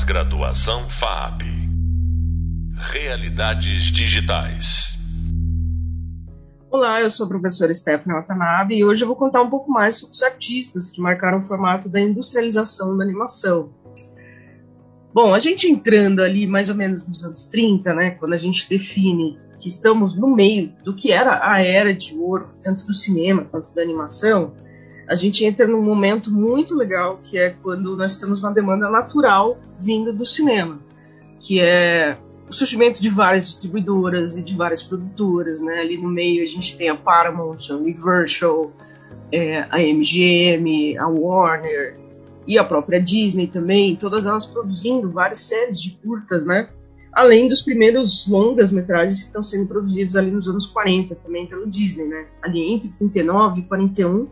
Pós-graduação FAP. Realidades digitais. Olá, eu sou a professora Stephanie Watanabe e hoje eu vou contar um pouco mais sobre os artistas que marcaram o formato da industrialização da animação. Bom, a gente entrando ali mais ou menos nos anos 30, né, quando a gente define que estamos no meio do que era a era de ouro, tanto do cinema quanto da animação, a gente entra num momento muito legal, que é quando nós temos uma demanda natural vinda do cinema, que é o surgimento de várias distribuidoras e de várias produtoras, né? Ali no meio a gente tem a Paramount, a Universal, é, a MGM, a Warner e a própria Disney também, todas elas produzindo várias séries de curtas, né? Além dos primeiros longas metragens que estão sendo produzidos ali nos anos 40 também pelo Disney, né? Ali entre 39 e 41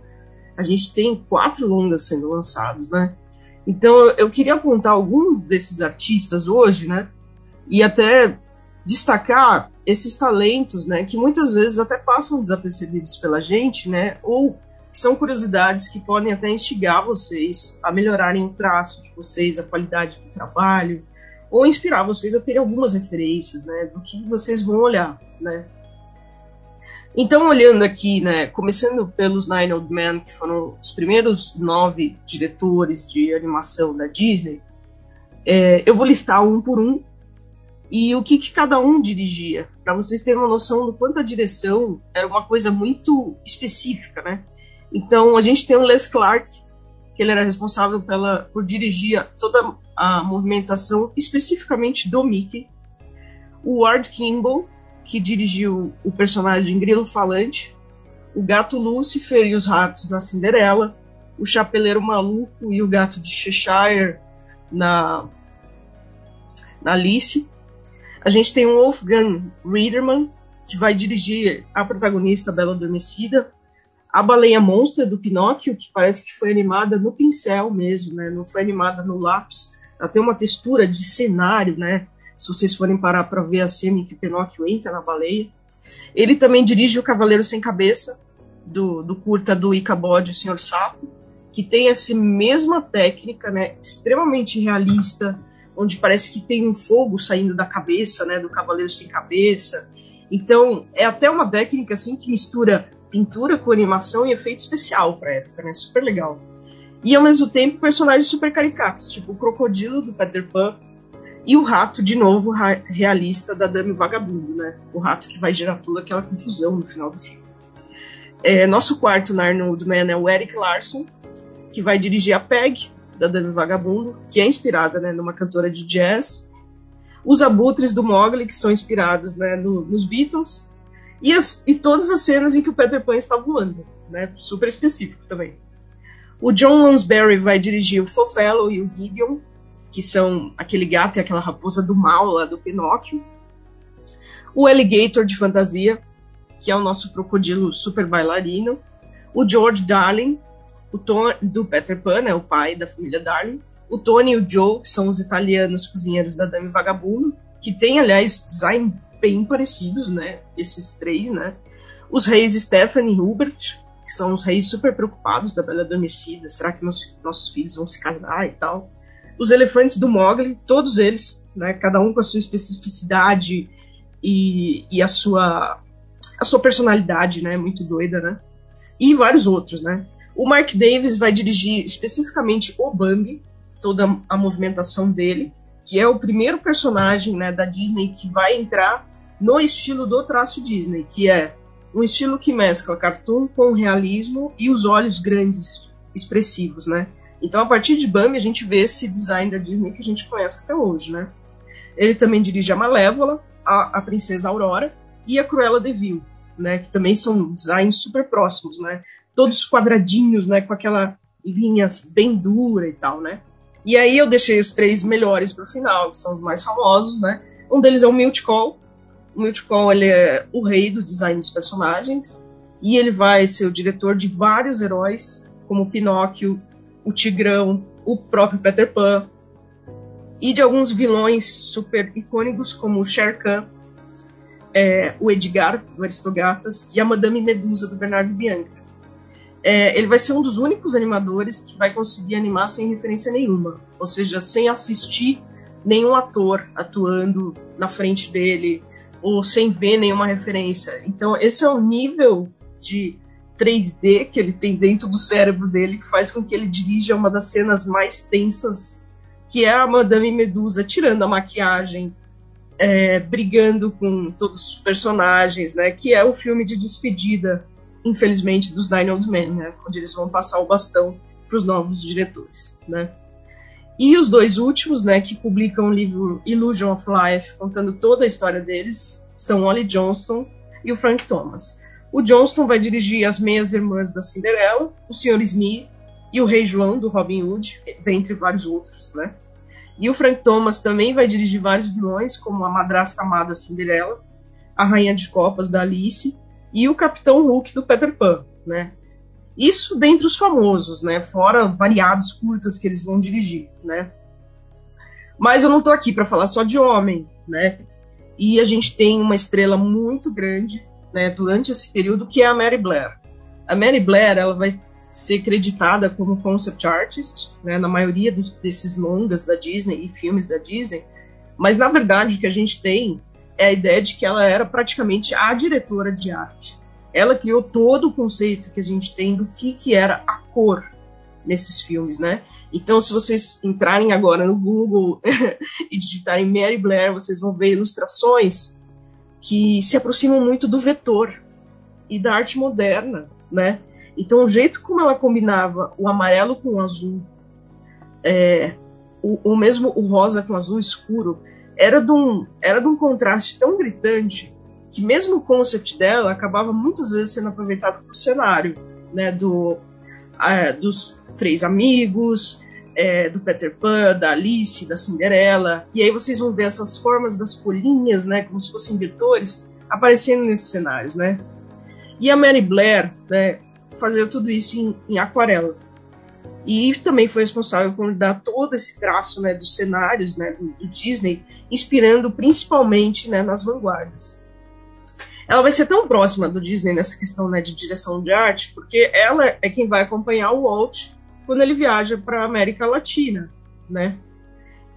a gente tem quatro longas sendo lançados, né? Então eu queria apontar alguns desses artistas hoje, né? E até destacar esses talentos, né? Que muitas vezes até passam desapercebidos pela gente, né? Ou são curiosidades que podem até instigar vocês a melhorarem o traço de vocês, a qualidade do trabalho, ou inspirar vocês a terem algumas referências, né? Do que vocês vão olhar, né? Então, olhando aqui, né, começando pelos Nine Old Men, que foram os primeiros nove diretores de animação da Disney, é, eu vou listar um por um e o que, que cada um dirigia, para vocês terem uma noção do quanto a direção era uma coisa muito específica, né? Então, a gente tem o Les Clark, que ele era responsável pela, por dirigir toda a movimentação especificamente do Mickey. O Ward Kimball, que dirigiu o personagem Grilo Falante, o gato Lúcifer e os ratos na Cinderela, o Chapeleiro Maluco e o gato de Cheshire na, na Alice. A gente tem o Wolfgang Riederman, que vai dirigir a protagonista Bela Adormecida, a Baleia Monstra do Pinóquio, que parece que foi animada no pincel mesmo, né? não foi animada no lápis. Ela tem uma textura de cenário, né? Se vocês forem parar para ver a cena em que Pinóquio entra na baleia. Ele também dirige o Cavaleiro Sem Cabeça, do, do curta do Icabod, o Senhor Sapo, que tem essa mesma técnica, né, extremamente realista, onde parece que tem um fogo saindo da cabeça, né, do Cavaleiro Sem Cabeça. Então, é até uma técnica assim que mistura pintura com animação e efeito especial para época, né? Super legal. E ao mesmo tempo personagens super caricatos, tipo o crocodilo do Peter Pan, e o rato, de novo, realista da Dame Vagabundo, né? O rato que vai gerar toda aquela confusão no final do filme. É, nosso quarto na Arnold Man é o Eric Larson, que vai dirigir a Peg, da Dame Vagabundo, que é inspirada né, numa cantora de jazz. Os abutres do Mowgli, que são inspirados né, no, nos Beatles. E, as, e todas as cenas em que o Peter Pan está voando, né? Super específico também. O John Lansbury vai dirigir o Fofelo e o Gideon, que são aquele gato e aquela raposa do mal lá do Pinóquio. O Alligator de fantasia, que é o nosso crocodilo super bailarino. O George Darling, o Tony, do Peter Pan, né, o pai da família Darling. O Tony e o Joe, que são os italianos cozinheiros da Dame Vagabundo, que tem, aliás, design bem parecidos, né? Esses três, né? Os reis Stephanie e Hubert, que são os reis super preocupados da Bela Adormecida. Será que meus, nossos filhos vão se casar e tal? Os elefantes do Mogli, todos eles, né, cada um com a sua especificidade e, e a sua a sua personalidade, né, muito doida, né, e vários outros, né. O Mark Davis vai dirigir especificamente o Bambi, toda a movimentação dele, que é o primeiro personagem, né, da Disney que vai entrar no estilo do traço Disney, que é um estilo que mescla cartoon com realismo e os olhos grandes, expressivos, né? Então, a partir de Bambi, a gente vê esse design da Disney que a gente conhece até hoje, né? Ele também dirige a Malévola, a, a Princesa Aurora e a Cruella de Vil, né? Que também são designs super próximos, né? Todos quadradinhos, né? Com aquela linha bem dura e tal, né? E aí eu deixei os três melhores para o final, que são os mais famosos, né? Um deles é o Milt. O Milt ele é o rei do design dos personagens e ele vai ser o diretor de vários heróis, como Pinóquio, o Tigrão, o próprio Peter Pan, e de alguns vilões super icônicos como o Shere Khan, é, o Edgar, do Aristogatas, e a Madame Medusa, do Bernardo Bianca. É, ele vai ser um dos únicos animadores que vai conseguir animar sem referência nenhuma, ou seja, sem assistir nenhum ator atuando na frente dele ou sem ver nenhuma referência. Então, esse é o nível de 3D que ele tem dentro do cérebro dele que faz com que ele dirija uma das cenas mais tensas, que é a Madame Medusa tirando a maquiagem, é, brigando com todos os personagens, né? Que é o filme de despedida, infelizmente, dos Nine Old Men, né? Onde eles vão passar o bastão para os novos diretores, né? E os dois últimos, né, que publicam o livro Illusion of Life, contando toda a história deles, são Ollie Johnston e o Frank Thomas. O Johnston vai dirigir As Meias Irmãs da Cinderela, O Sr. Smith e O Rei João, do Robin Hood, dentre vários outros, né? E o Frank Thomas também vai dirigir vários vilões, como a Madrasta Amada Cinderela, a Rainha de Copas da Alice e o Capitão Hulk do Peter Pan, né? Isso dentre os famosos, né? Fora variados curtas que eles vão dirigir, né? Mas eu não estou aqui para falar só de homem, né? E a gente tem uma estrela muito grande, né, durante esse período que é a Mary Blair. A Mary Blair, ela vai ser creditada como concept artist, né, na maioria dos, desses longas da Disney e filmes da Disney, mas na verdade o que a gente tem é a ideia de que ela era praticamente a diretora de arte ela criou todo o conceito que a gente tem do que, que era a cor nesses filmes, né? Então, se vocês entrarem agora no Google e digitarem Mary Blair, vocês vão ver ilustrações que se aproximam muito do vetor e da arte moderna, né? Então, o jeito como ela combinava o amarelo com o azul, é, o, o, mesmo o rosa com o azul escuro, era de um, era de um contraste tão gritante que mesmo o concept dela acabava muitas vezes sendo aproveitado para o cenário, né, do, dos três amigos, é, do Peter Pan, da Alice, da Cinderela, e aí vocês vão ver essas formas das folhinhas, né, como se fossem vetores, aparecendo nesses cenários, né. E a Mary Blair, né, fazia tudo isso em, em aquarela. E também foi responsável por dar todo esse traço né, dos cenários né, do, do Disney, inspirando principalmente né, nas vanguardas ela vai ser tão próxima do Disney nessa questão né, de direção de arte, porque ela é quem vai acompanhar o Walt quando ele viaja para a América Latina, né?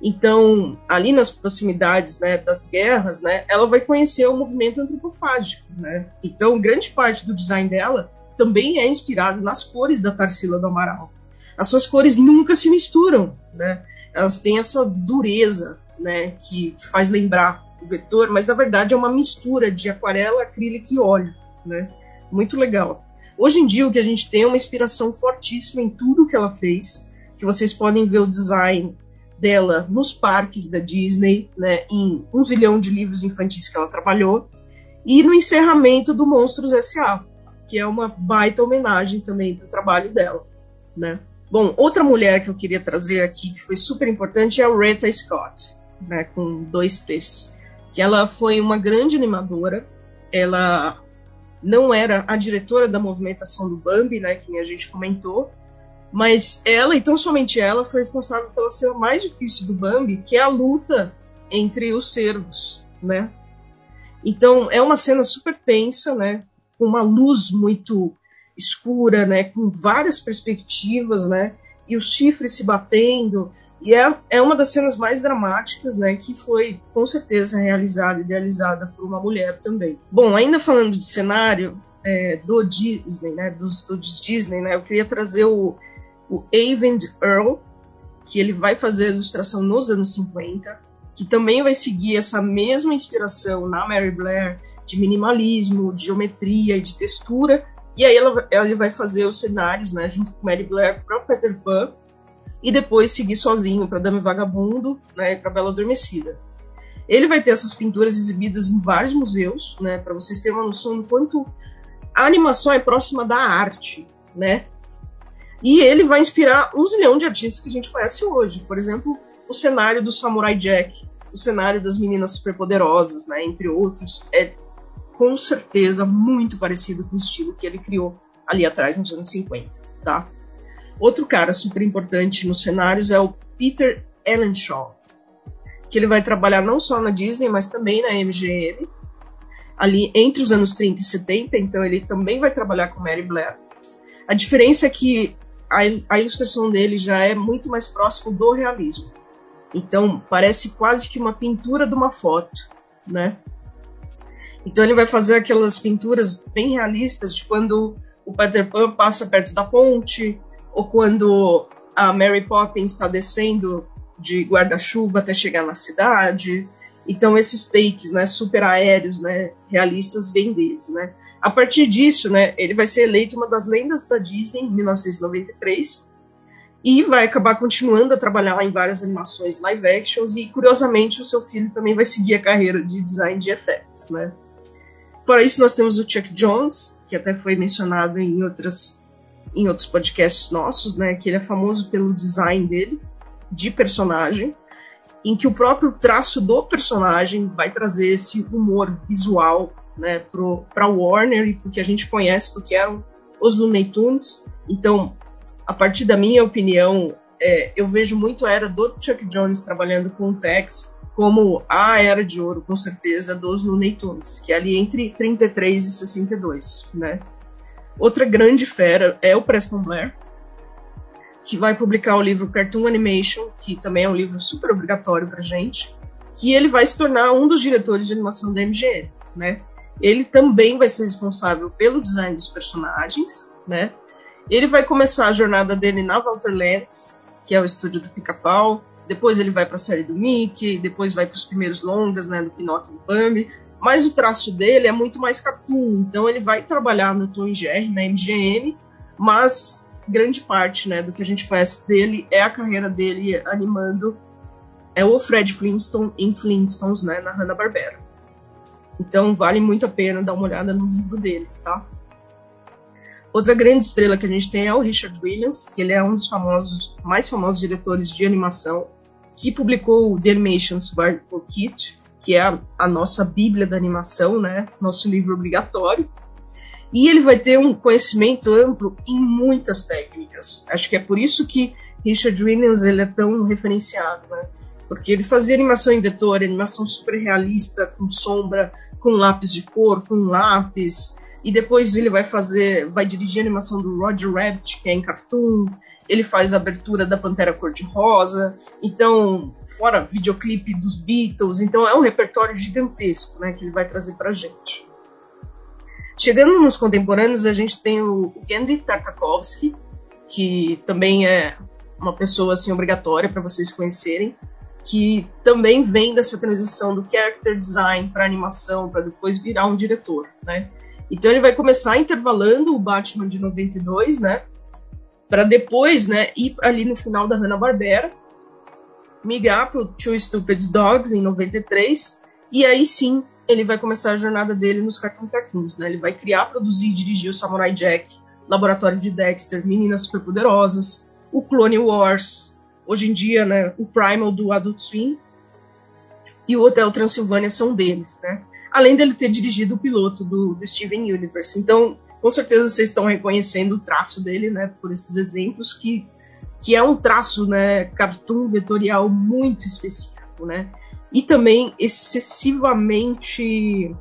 Então, ali nas proximidades né, das guerras, né, ela vai conhecer o movimento antropofágico, né? Então, grande parte do design dela também é inspirado nas cores da Tarsila do Amaral. As suas cores nunca se misturam, né? Elas têm essa dureza, né, que, que faz lembrar o vetor, mas na verdade é uma mistura de aquarela, acrílico e óleo, né? Muito legal. Hoje em dia o que a gente tem é uma inspiração fortíssima em tudo que ela fez, que vocês podem ver o design dela nos parques da Disney, né, em um zilhão de livros infantis que ela trabalhou, e no encerramento do Monstros S.A., que é uma baita homenagem também do trabalho dela, né? Bom, outra mulher que eu queria trazer aqui, que foi super importante, é a Retta Scott, né, com dois T's que ela foi uma grande animadora. Ela não era a diretora da movimentação do Bambi, né, que a gente comentou, mas ela, e tão somente ela, foi responsável pela cena mais difícil do Bambi, que é a luta entre os cervos, né? Então, é uma cena super tensa, né, com uma luz muito escura, né, com várias perspectivas, né, e os chifres se batendo, e é, é uma das cenas mais dramáticas, né, que foi com certeza realizada, idealizada por uma mulher também. Bom, ainda falando de cenário é, do Disney, né, dos estúdios Disney, né, eu queria trazer o, o Avend Earl, que ele vai fazer a ilustração nos anos 50, que também vai seguir essa mesma inspiração na Mary Blair de minimalismo, de geometria e de textura. E aí ela, ele vai fazer os cenários, né, junto com Mary Blair para Peter Pan e depois seguir sozinho para Dame Vagabundo né, para Bela Adormecida. Ele vai ter essas pinturas exibidas em vários museus, né, para vocês terem uma noção do quanto a animação é próxima da arte, né? E ele vai inspirar um zilhão de artistas que a gente conhece hoje. Por exemplo, o cenário do Samurai Jack, o cenário das Meninas Superpoderosas, né, entre outros, é com certeza muito parecido com o estilo que ele criou ali atrás nos anos 50, tá? Outro cara super importante nos cenários é o Peter Ellenshaw, que ele vai trabalhar não só na Disney, mas também na MGM, ali entre os anos 30 e 70, então ele também vai trabalhar com Mary Blair. A diferença é que a, a ilustração dele já é muito mais próximo do realismo. Então parece quase que uma pintura de uma foto, né? Então ele vai fazer aquelas pinturas bem realistas de quando o Peter Pan passa perto da ponte, ou quando a Mary Poppins está descendo de guarda-chuva até chegar na cidade. Então esses takes, né, super aéreos, né, realistas vêm deles, né. A partir disso, né, ele vai ser eleito uma das lendas da Disney em 1993 e vai acabar continuando a trabalhar em várias animações live actions e curiosamente o seu filho também vai seguir a carreira de design de effects, né. Fora isso, nós temos o Chuck Jones, que até foi mencionado em outras em outros podcasts nossos, né, que ele é famoso pelo design dele de personagem, em que o próprio traço do personagem vai trazer esse humor visual, né, para Warner e porque a gente conhece do que eram os Looney Tunes. Então, a partir da minha opinião, é, eu vejo muito a era do Chuck Jones trabalhando com o Tex como a era de ouro, com certeza, dos Looney Tunes, que é ali entre 33 e 62, né? Outra grande fera é o Preston Blair, que vai publicar o livro Cartoon Animation, que também é um livro super obrigatório pra gente, que ele vai se tornar um dos diretores de animação da MGM, né? Ele também vai ser responsável pelo design dos personagens, né? Ele vai começar a jornada dele na Walter Lantz, que é o estúdio do Pica-Pau, depois ele vai para a série do Mickey, depois vai para os primeiros longas, né, do Pinóquio e do Bambi, mas o traço dele é muito mais cartoon, então ele vai trabalhar no Tom Jerry, na MGM, mas grande parte, né, do que a gente conhece dele é a carreira dele animando é o Fred Flintstone em Flintstones, né, na Hanna-Barbera. Então vale muito a pena dar uma olhada no livro dele, tá? Outra grande estrela que a gente tem é o Richard Williams, que ele é um dos famosos, mais famosos diretores de animação que publicou o The Animation Survival Kit, que é a, a, nossa bíblia da animação, né? Nosso livro obrigatório. E ele vai ter um conhecimento amplo em muitas técnicas. Acho que é por isso que Richard Williams ele é tão referenciado, né? Porque ele fazia animação em vetor, animação super realista, com sombra, com lápis de cor, com lápis. E depois ele vai fazer, vai dirigir a animação do Roger Rabbit, que é em cartoon ele faz a abertura da Pantera Cor-de-Rosa, então, fora videoclipe dos Beatles, então é um repertório gigantesco, né, que ele vai trazer pra gente. Chegando nos contemporâneos, a gente tem o Gandhi Tartakovsky, que também é uma pessoa assim obrigatória para vocês conhecerem, que também vem dessa transição do character design para animação, para depois virar um diretor, né? Então ele vai começar intervalando o Batman de 92, né? Para depois, né, ir ali no final da Hanna-Barbera, migrar para o Two Stupid Dogs em 93, e aí sim ele vai começar a jornada dele nos Cartoon Cartoons, né? Ele vai criar, produzir e dirigir o Samurai Jack, Laboratório de Dexter, Meninas Superpoderosas, o Clone Wars, hoje em dia, né, o Primal do Adult Swim e o Hotel Transilvânia são deles, né? Além dele ter dirigido o piloto do, do Steven Universe. Então, com certeza vocês estão reconhecendo o traço dele, né, por esses exemplos, que, que é um traço, né, cartoon vetorial muito específico, né, e também excessivamente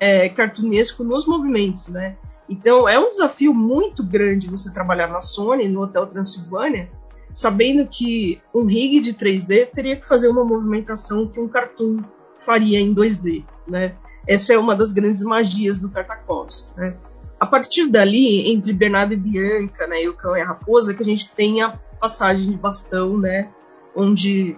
é, cartunesco nos movimentos, né. Então é um desafio muito grande você trabalhar na Sony, no Hotel Transilvânia, sabendo que um rig de 3D teria que fazer uma movimentação que um cartoon faria em 2D, né. Essa é uma das grandes magias do Tartakovsky, né. A partir dali, entre Bernardo e Bianca, né, e o Cão e a Raposa, que a gente tem a passagem de bastão, né, onde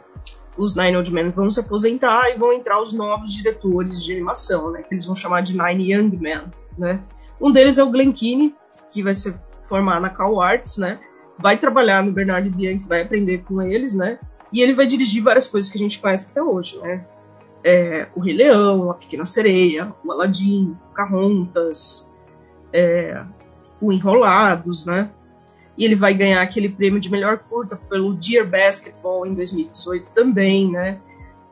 os Nine Old Men vão se aposentar e vão entrar os novos diretores de animação, né, que eles vão chamar de Nine Young Men, né. Um deles é o Glen Keane, que vai se formar na Cal Arts, né, vai trabalhar no Bernardo e Bianca, vai aprender com eles, né, e ele vai dirigir várias coisas que a gente conhece até hoje, né. É, o Rei Leão, a Pequena Sereia, o Aladdin, Carrontas, é, o Enrolados, né? E ele vai ganhar aquele prêmio de melhor curta pelo Dear Basketball em 2018 também, né?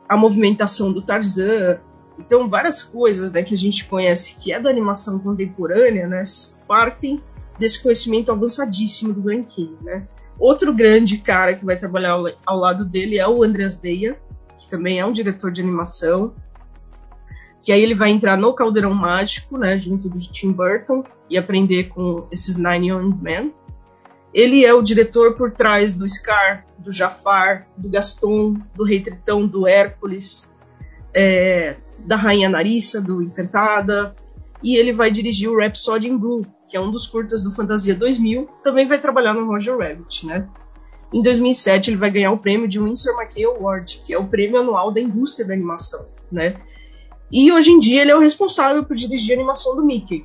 A movimentação do Tarzan. Então, várias coisas né, que a gente conhece que é da animação contemporânea, né? Partem desse conhecimento avançadíssimo do Glen King, né? Outro grande cara que vai trabalhar ao, ao lado dele é o Andreas Deia, que também é um diretor de animação, que aí ele vai entrar no Caldeirão Mágico, né, junto do Tim Burton, e aprender com esses Nine Young Men. Ele é o diretor por trás do Scar, do Jafar, do Gaston, do Rei Tritão, do Hércules, é, da Rainha Narissa, do Encantada, e ele vai dirigir o Rhapsody in Blue, que é um dos curtas do Fantasia 2000, também vai trabalhar no Roger Rabbit, né? Em 2007 ele vai ganhar o prêmio de Winsor McKay Award, que é o prêmio anual da indústria da animação, né? E hoje em dia ele é o responsável por dirigir a animação do Mickey,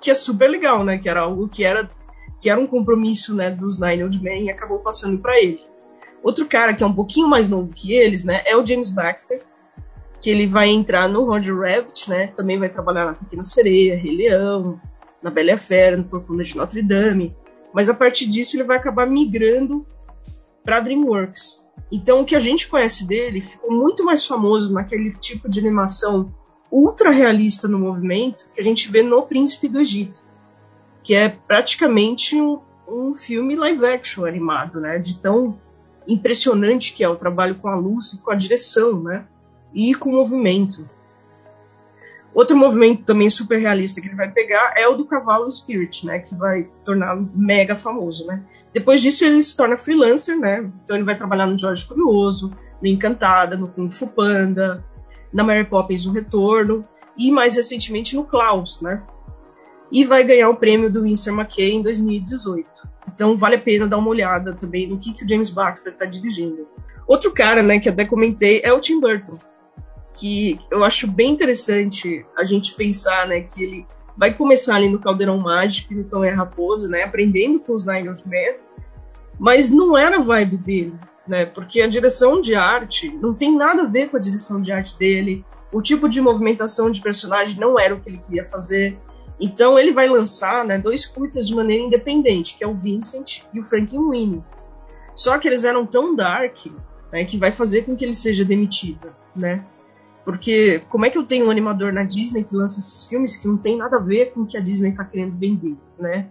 que é super legal, né? Que era algo que era que era um compromisso, né, dos Nine Old Men e acabou passando para ele. Outro cara que é um pouquinho mais novo que eles, né, é o James Baxter, que ele vai entrar no Roger Rabbit, né? Também vai trabalhar na Pequena Sereia, Rei Leão, na Bela e a Fera, no Corcunda de Notre Dame. Mas a partir disso ele vai acabar migrando para DreamWorks. Então o que a gente conhece dele ficou muito mais famoso naquele tipo de animação ultra realista no movimento que a gente vê no Príncipe do Egito, que é praticamente um, um filme live action animado, né? De tão impressionante que é o trabalho com a luz e com a direção, né? E com o movimento. Outro movimento também super realista que ele vai pegar é o do cavalo Spirit, né, que vai tornar mega famoso, né. Depois disso ele se torna freelancer, né, então ele vai trabalhar no Jorge Curioso, no Encantada, no Kung Fu Panda, na Mary Poppins O Retorno e mais recentemente no Klaus, né. E vai ganhar o prêmio do Winsor McKay em 2018. Então vale a pena dar uma olhada também no que, que o James Baxter está dirigindo. Outro cara, né, que até comentei, é o Tim Burton que eu acho bem interessante a gente pensar, né, que ele vai começar ali no Caldeirão Mágico, no Cão é Raposa, né, aprendendo com os Nine of Men, mas não era a vibe dele, né, porque a direção de arte não tem nada a ver com a direção de arte dele, o tipo de movimentação de personagem não era o que ele queria fazer, então ele vai lançar, né, dois curtas de maneira independente, que é o Vincent e o Frankenweenie. Só que eles eram tão dark, né, que vai fazer com que ele seja demitido, né? Porque como é que eu tenho um animador na Disney que lança esses filmes que não tem nada a ver com o que a Disney está querendo vender, né?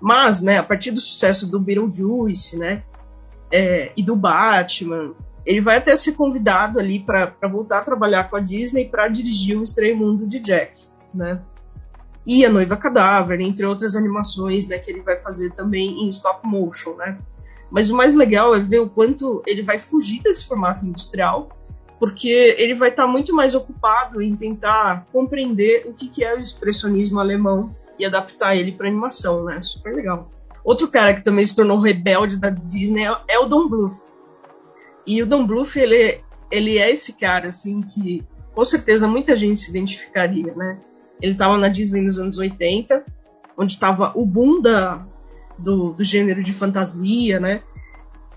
Mas, né, a partir do sucesso do Beetlejuice, né, é, e do Batman, ele vai até ser convidado ali para voltar a trabalhar com a Disney para dirigir o Estranho Mundo de Jack, né? E a Noiva Cadáver, entre outras animações, né, que ele vai fazer também em stop motion, né? Mas o mais legal é ver o quanto ele vai fugir desse formato industrial porque ele vai estar tá muito mais ocupado em tentar compreender o que, que é o expressionismo alemão e adaptar ele para animação, né? Super legal. Outro cara que também se tornou rebelde da Disney é o Don Bluth. E o Don Bluth, ele, ele é esse cara, assim, que com certeza muita gente se identificaria, né? Ele estava na Disney nos anos 80, onde estava o boom da, do, do gênero de fantasia, né?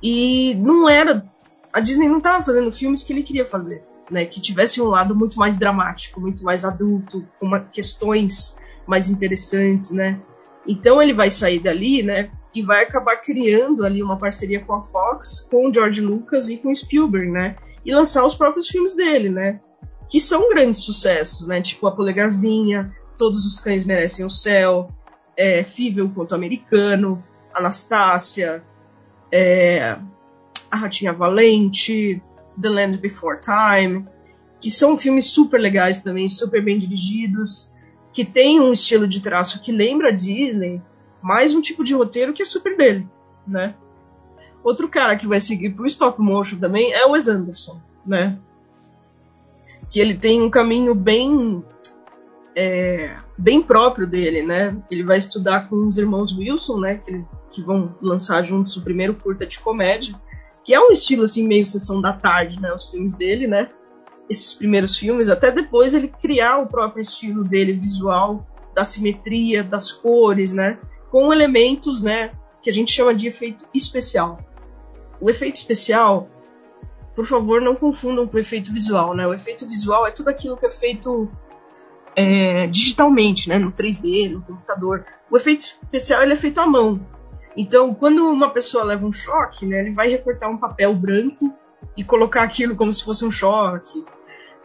E não era a Disney não estava fazendo filmes que ele queria fazer, né? Que tivesse um lado muito mais dramático, muito mais adulto, com uma, questões mais interessantes, né? Então ele vai sair dali, né? E vai acabar criando ali uma parceria com a Fox, com o George Lucas e com Spielberg, né? E lançar os próprios filmes dele, né? Que são grandes sucessos, né? Tipo A Polegarzinha, Todos os Cães Merecem o Céu, é, Fível quanto Americano, Anastácia, é, a Ratinha Valente, The Land Before Time, que são filmes super legais também, super bem dirigidos, que tem um estilo de traço que lembra a Disney, mais um tipo de roteiro que é super dele, né? Outro cara que vai seguir pro stop motion também é o Wes Anderson, né? Que ele tem um caminho bem é, bem próprio dele, né? Ele vai estudar com os irmãos Wilson, né? Que, que vão lançar juntos o primeiro curta de comédia que é um estilo assim meio sessão da tarde, né, os filmes dele, né? Esses primeiros filmes, até depois ele criar o próprio estilo dele visual, da simetria, das cores, né, com elementos, né, que a gente chama de efeito especial. O efeito especial, por favor, não confundam com o efeito visual, né? O efeito visual é tudo aquilo que é feito é, digitalmente, né, no 3D, no computador. O efeito especial ele é feito à mão. Então, quando uma pessoa leva um choque, né, ele vai recortar um papel branco e colocar aquilo como se fosse um choque.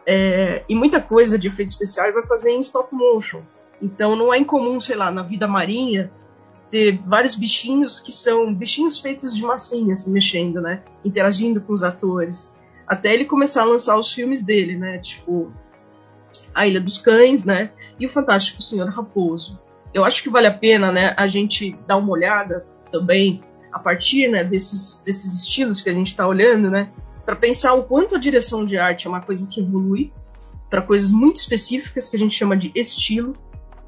É, e muita coisa de efeito especial ele vai fazer em stop motion. Então, não é incomum, sei lá, na vida marinha, ter vários bichinhos que são bichinhos feitos de massinha se mexendo, né? Interagindo com os atores. Até ele começar a lançar os filmes dele, né? Tipo, A Ilha dos Cães, né? E o Fantástico Senhor Raposo. Eu acho que vale a pena, né, a gente dar uma olhada também a partir né, desses, desses estilos que a gente está olhando, né, para pensar o quanto a direção de arte é uma coisa que evolui para coisas muito específicas que a gente chama de estilo,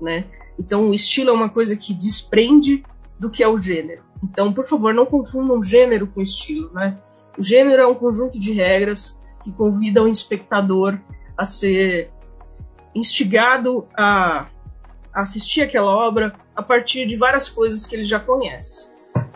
né? Então, o estilo é uma coisa que desprende do que é o gênero. Então, por favor, não confundam gênero com estilo, né? O gênero é um conjunto de regras que convidam o espectador a ser instigado a assistir aquela obra a partir de várias coisas que ele já conhece.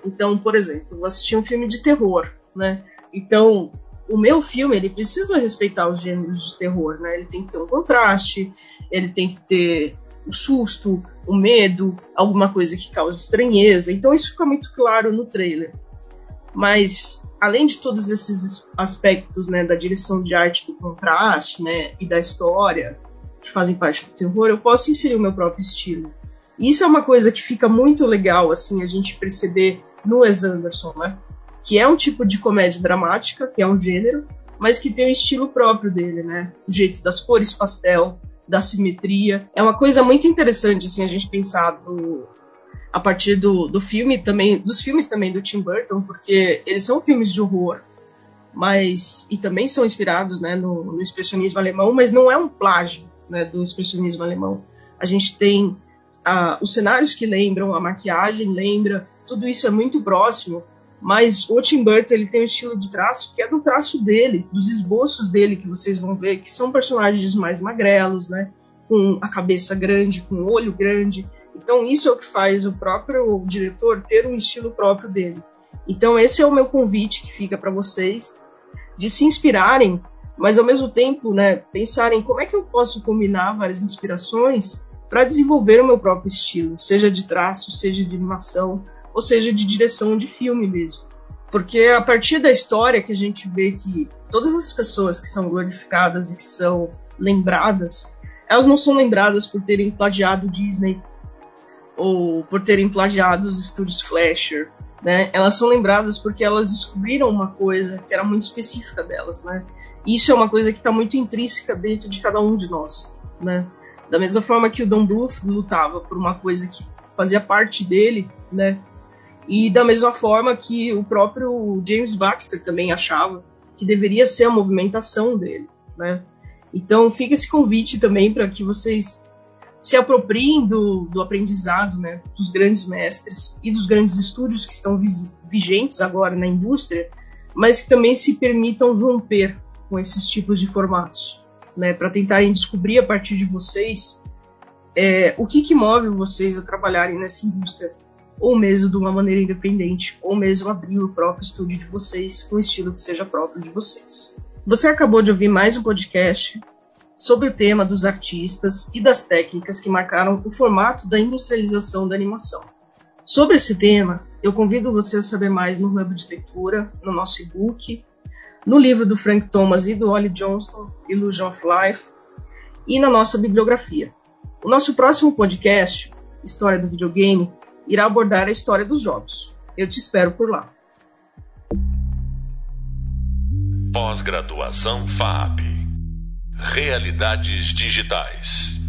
Então, por exemplo, vou assistir um filme de terror, né? Então, o meu filme ele precisa respeitar os gêneros de terror, né? Ele tem que ter um contraste, ele tem que ter o susto, o medo, alguma coisa que cause estranheza. Então isso fica muito claro no trailer. Mas além de todos esses aspectos, né, da direção de arte, do contraste, né, e da história que fazem parte do terror, eu posso inserir o meu próprio estilo. Isso é uma coisa que fica muito legal, assim, a gente perceber no Wes Anderson, né? Que é um tipo de comédia dramática, que é um gênero, mas que tem um estilo próprio dele, né? O jeito das cores pastel, da simetria. É uma coisa muito interessante, assim, a gente pensar do, a partir do, do filme também, dos filmes também do Tim Burton, porque eles são filmes de horror, mas e também são inspirados, né, no, no expressionismo alemão, mas não é um plágio, né, do expressionismo alemão. A gente tem os cenários que lembram, a maquiagem lembra, tudo isso é muito próximo mas o Tim Burton ele tem um estilo de traço que é do traço dele, dos esboços dele que vocês vão ver, que são personagens mais magrelos, né? Com a cabeça grande, com o olho grande. Então isso é o que faz o próprio diretor ter um estilo próprio dele. Então esse é o meu convite que fica para vocês de se inspirarem, mas ao mesmo tempo, né, pensarem como é que eu posso combinar várias inspirações para desenvolver o meu próprio estilo, seja de traço, seja de animação, ou seja, de direção de filme mesmo. Porque a partir da história que a gente vê que todas as pessoas que são glorificadas e que são lembradas, elas não são lembradas por terem plagiado Disney ou por terem plagiado os estúdios Flasher, né? Elas são lembradas porque elas descobriram uma coisa que era muito específica delas, né? E isso é uma coisa que está muito intrínseca dentro de cada um de nós, né? Da mesma forma que o Don Bluth lutava por uma coisa que fazia parte dele, né? E da mesma forma que o próprio James Baxter também achava que deveria ser a movimentação dele, né? Então fica esse convite também para que vocês se apropriem do, do aprendizado né, dos grandes mestres e dos grandes estúdios que estão vigentes agora na indústria, mas que também se permitam romper com esses tipos de formatos, né, para tentarem descobrir a partir de vocês é, o que, que move vocês a trabalharem nessa indústria ou mesmo de uma maneira independente, ou mesmo abrir o próprio estúdio de vocês com um estilo que seja próprio de vocês. Você acabou de ouvir mais um podcast sobre o tema dos artistas e das técnicas que marcaram o formato da industrialização da animação. Sobre esse tema, eu convido você a saber mais no Hub de Leitura, no nosso e-book, no livro do Frank Thomas e do Ollie Johnston, Illusion of Life, e na nossa bibliografia. O nosso próximo podcast, História do Videogame, irá abordar a história dos jogos. Eu te espero por lá. Pós-graduação FAP Realidades Digitais.